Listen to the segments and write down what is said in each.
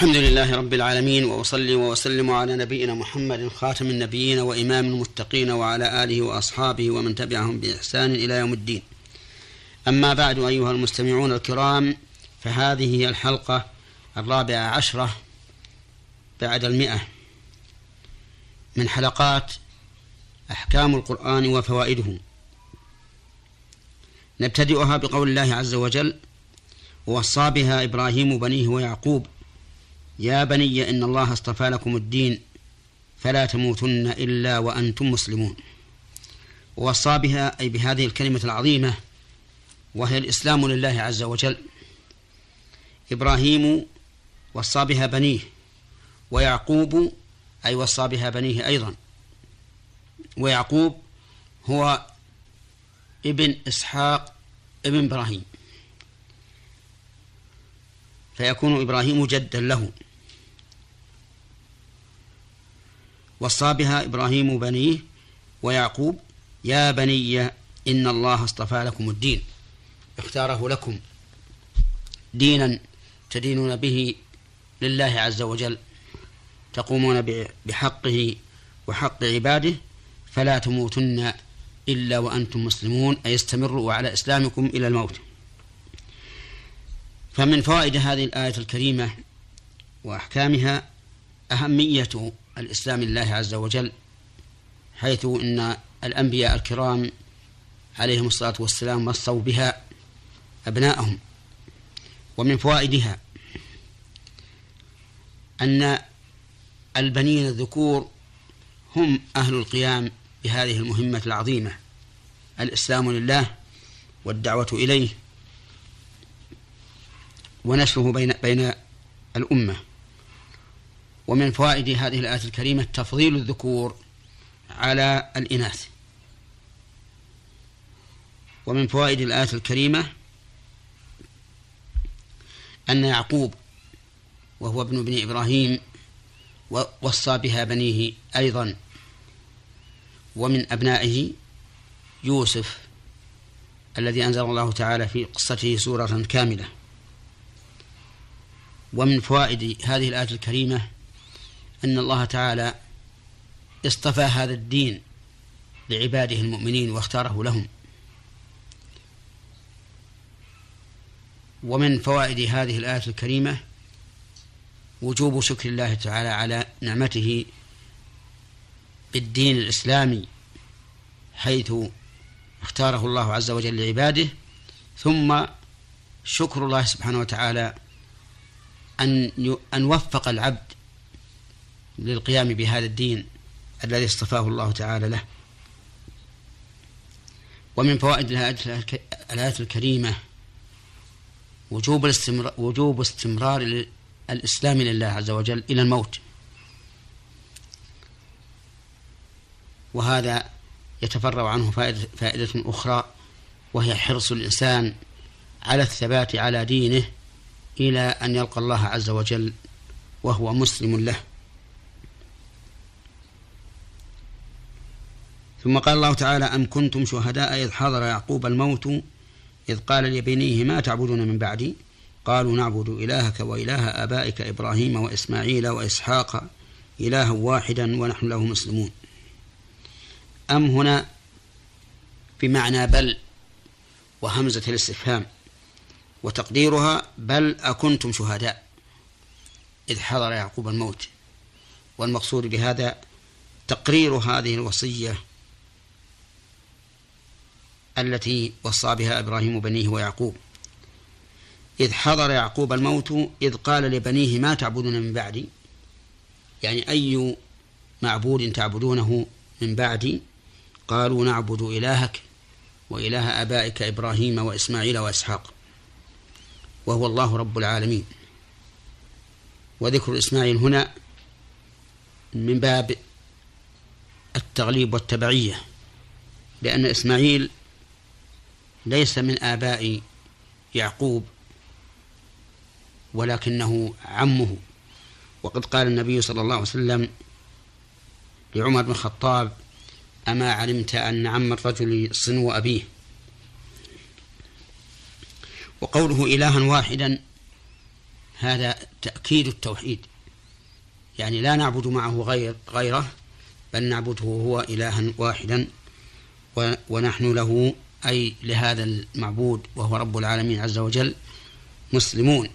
الحمد لله رب العالمين وأصلي وأسلم على نبينا محمد خاتم النبيين وإمام المتقين وعلى آله وأصحابه ومن تبعهم بإحسان إلى يوم الدين. أما بعد أيها المستمعون الكرام فهذه هي الحلقة الرابعة عشرة بعد المئة من حلقات أحكام القرآن وفوائده. نبتدئها بقول الله عز وجل: ووصى بها إبراهيم بنيه ويعقوب يا بني إن الله اصطفى لكم الدين فلا تموتن إلا وأنتم مسلمون. ووصى بها أي بهذه الكلمة العظيمة وهي الإسلام لله عز وجل. إبراهيم وصى بها بنيه ويعقوب أي وصى بها بنيه أيضا. ويعقوب هو ابن إسحاق ابن إبراهيم. فيكون إبراهيم جدا له. وصى بها إبراهيم بنيه ويعقوب يا بني إن الله اصطفى لكم الدين اختاره لكم دينا تدينون به لله عز وجل تقومون بحقه وحق عباده فلا تموتن إلا وأنتم مسلمون أي استمروا على إسلامكم إلى الموت. فمن فوائد هذه الآية الكريمة وأحكامها أهمية الإسلام لله عز وجل حيث إن الأنبياء الكرام عليهم الصلاة والسلام وصوا بها أبناءهم ومن فوائدها أن البنين الذكور هم أهل القيام بهذه المهمة العظيمة. الإسلام لله والدعوة إليه ونشره بين بين الأمة. ومن فوائد هذه الآية الكريمة تفضيل الذكور على الإناث. ومن فوائد الآية الكريمة أن يعقوب وهو ابن ابن إبراهيم وصى بها بنيه أيضا. ومن أبنائه يوسف الذي أنزل الله تعالى في قصته سورة كاملة. ومن فوائد هذه الآية الكريمة أن الله تعالى اصطفى هذا الدين لعباده المؤمنين واختاره لهم. ومن فوائد هذه الآية الكريمة وجوب شكر الله تعالى على نعمته بالدين الإسلامي حيث اختاره الله عز وجل لعباده ثم شكر الله سبحانه وتعالى أن أن وفق العبد للقيام بهذا الدين الذي اصطفاه الله تعالى له. ومن فوائد الآية الكريمة وجوب الاستمرار وجوب استمرار الإسلام لله عز وجل إلى الموت. وهذا يتفرع عنه فائدة, فائدة أخرى وهي حرص الإنسان على الثبات على دينه إلى أن يلقى الله عز وجل وهو مسلم له. ثم قال الله تعالى أم كنتم شهداء إذ حضر يعقوب الموت إذ قال لبنيه ما تعبدون من بعدي؟ قالوا نعبد إلهك وإله آبائك إبراهيم وإسماعيل وإسحاق إلها واحدا ونحن له مسلمون. أم هنا بمعنى بل وهمزة الاستفهام وتقديرها بل أكنتم شهداء إذ حضر يعقوب الموت. والمقصود بهذا تقرير هذه الوصية التي وصى بها إبراهيم بنيه ويعقوب. إذ حضر يعقوب الموت إذ قال لبنيه ما تعبدون من بعدي؟ يعني أي معبود تعبدونه من بعدي؟ قالوا نعبد إلهك وإله آبائك إبراهيم وإسماعيل وإسحاق وهو الله رب العالمين. وذكر إسماعيل هنا من باب التغليب والتبعية لأن إسماعيل ليس من آباء يعقوب ولكنه عمه. وقد قال النبي صلى الله عليه وسلم لعمر بن الخطاب أما علمت أن عم الرجل صنو أبيه؟ وقوله إلها واحدا هذا تأكيد التوحيد. يعني لا نعبد معه غير غيره بل نعبده هو إلها واحدا ونحن له أي لهذا المعبود وهو رب العالمين عز وجل مسلمون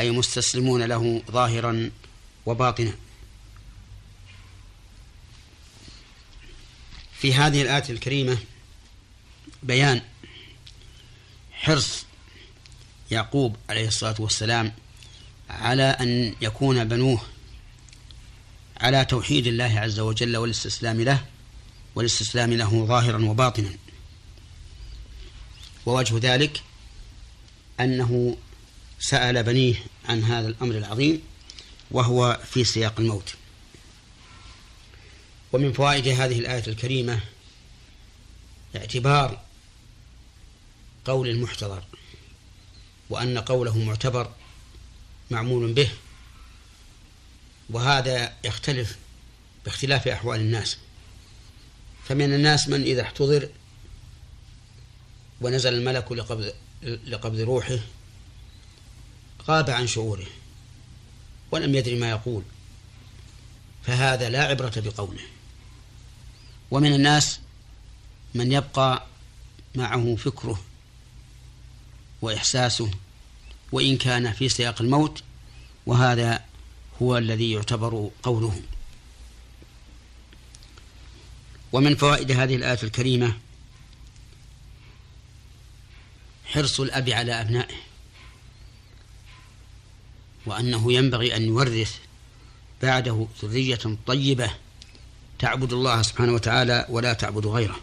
أي مستسلمون له ظاهرا وباطنا. في هذه الآية الكريمة بيان حرص يعقوب عليه الصلاة والسلام على أن يكون بنوه على توحيد الله عز وجل والاستسلام له والاستسلام له ظاهرا وباطنا. ووجه ذلك أنه سأل بنيه عن هذا الأمر العظيم وهو في سياق الموت. ومن فوائد هذه الآية الكريمة اعتبار قول المحتضر وأن قوله معتبر معمول به وهذا يختلف باختلاف أحوال الناس. فمن الناس من إذا احتضر ونزل الملك لقبض, لقبض روحه غاب عن شعوره ولم يدري ما يقول. فهذا لا عبرة بقوله. ومن الناس من يبقى معه فكره وإحساسه وإن كان في سياق الموت وهذا هو الذي يعتبر قوله. ومن فوائد هذه الآية الكريمة حرص الأب على أبنائه وأنه ينبغي أن يورث بعده ذرية طيبة تعبد الله سبحانه وتعالى ولا تعبد غيره.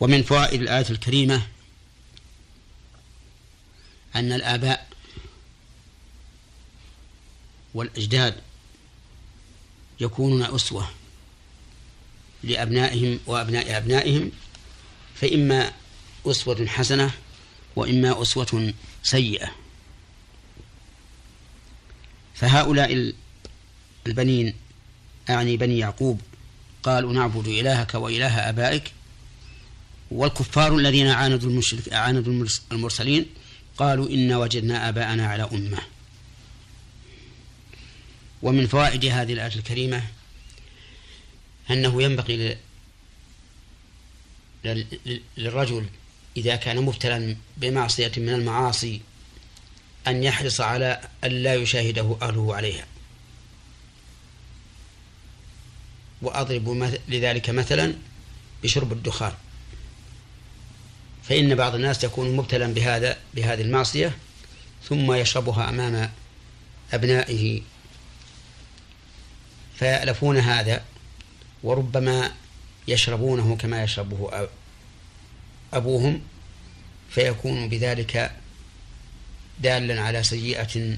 ومن فوائد الآية الكريمة أن الآباء والأجداد يكونون أسوة لأبنائهم وأبناء أبنائهم فإما أسوة حسنة وإما أسوة سيئة. فهؤلاء البنين أعني بني يعقوب قالوا نعبد إلهك وإله آبائك. والكفار الذين عاندوا المشرك عاندوا المرسلين قالوا إنا وجدنا آباءنا على أمة. ومن فوائد هذه الآية الكريمة أنه ينبغي للرجل إذا كان مبتلا بمعصية من المعاصي أن يحرص على أن لا يشاهده أهله عليها. وأضرب لذلك مثلا بشرب الدخان. فإن بعض الناس يكون مبتلا بهذا بهذه المعصية ثم يشربها أمام أبنائه فيألفون هذا وربما يشربونه كما يشربه أبوهم فيكون بذلك دالا على سيئة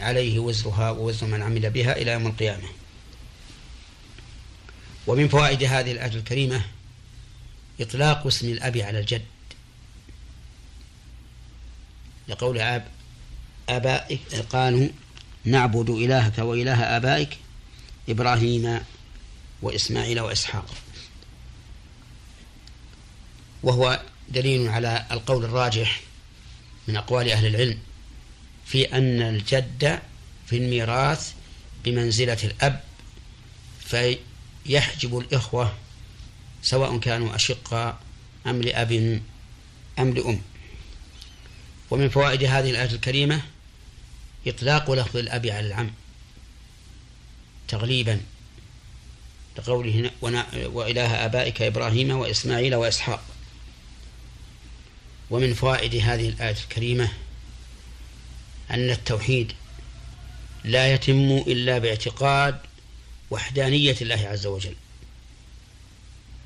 عليه وزرها ووزر من عمل بها إلى يوم القيامة. ومن فوائد هذه الآية الكريمة إطلاق اسم الأب على الجد. لقول آب آبائك قالوا نعبد إلهك وإله آبائك إبراهيم وإسماعيل وإسحاق. وهو دليل على القول الراجح من أقوال أهل العلم في أن الجد في الميراث بمنزلة الأب فيحجب الإخوة سواء كانوا أشقاء أم لأب أم لأم. ومن فوائد هذه الآية الكريمة إطلاق لفظ الأب على العم تغليبا لقوله وإله آبائك إبراهيم وإسماعيل وإسحاق. ومن فوائد هذه الآية الكريمة أن التوحيد لا يتم إلا باعتقاد وحدانية الله عز وجل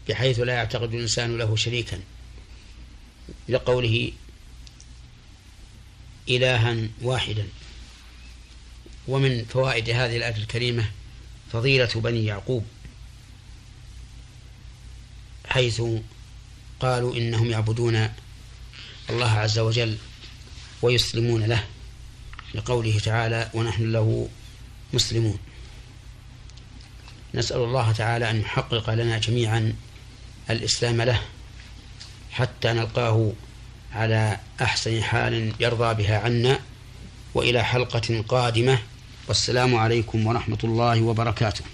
بحيث لا يعتقد الإنسان له شريكا. لقوله إلها واحدا. ومن فوائد هذه الآية الكريمة فضيلة بني يعقوب حيث قالوا إنهم يعبدون الله عز وجل ويسلمون له لقوله تعالى ونحن له مسلمون. نسأل الله تعالى أن يحقق لنا جميعا الإسلام له حتى نلقاه على أحسن حال يرضى بها عنا وإلى حلقة قادمة. والسلام عليكم ورحمة الله وبركاته.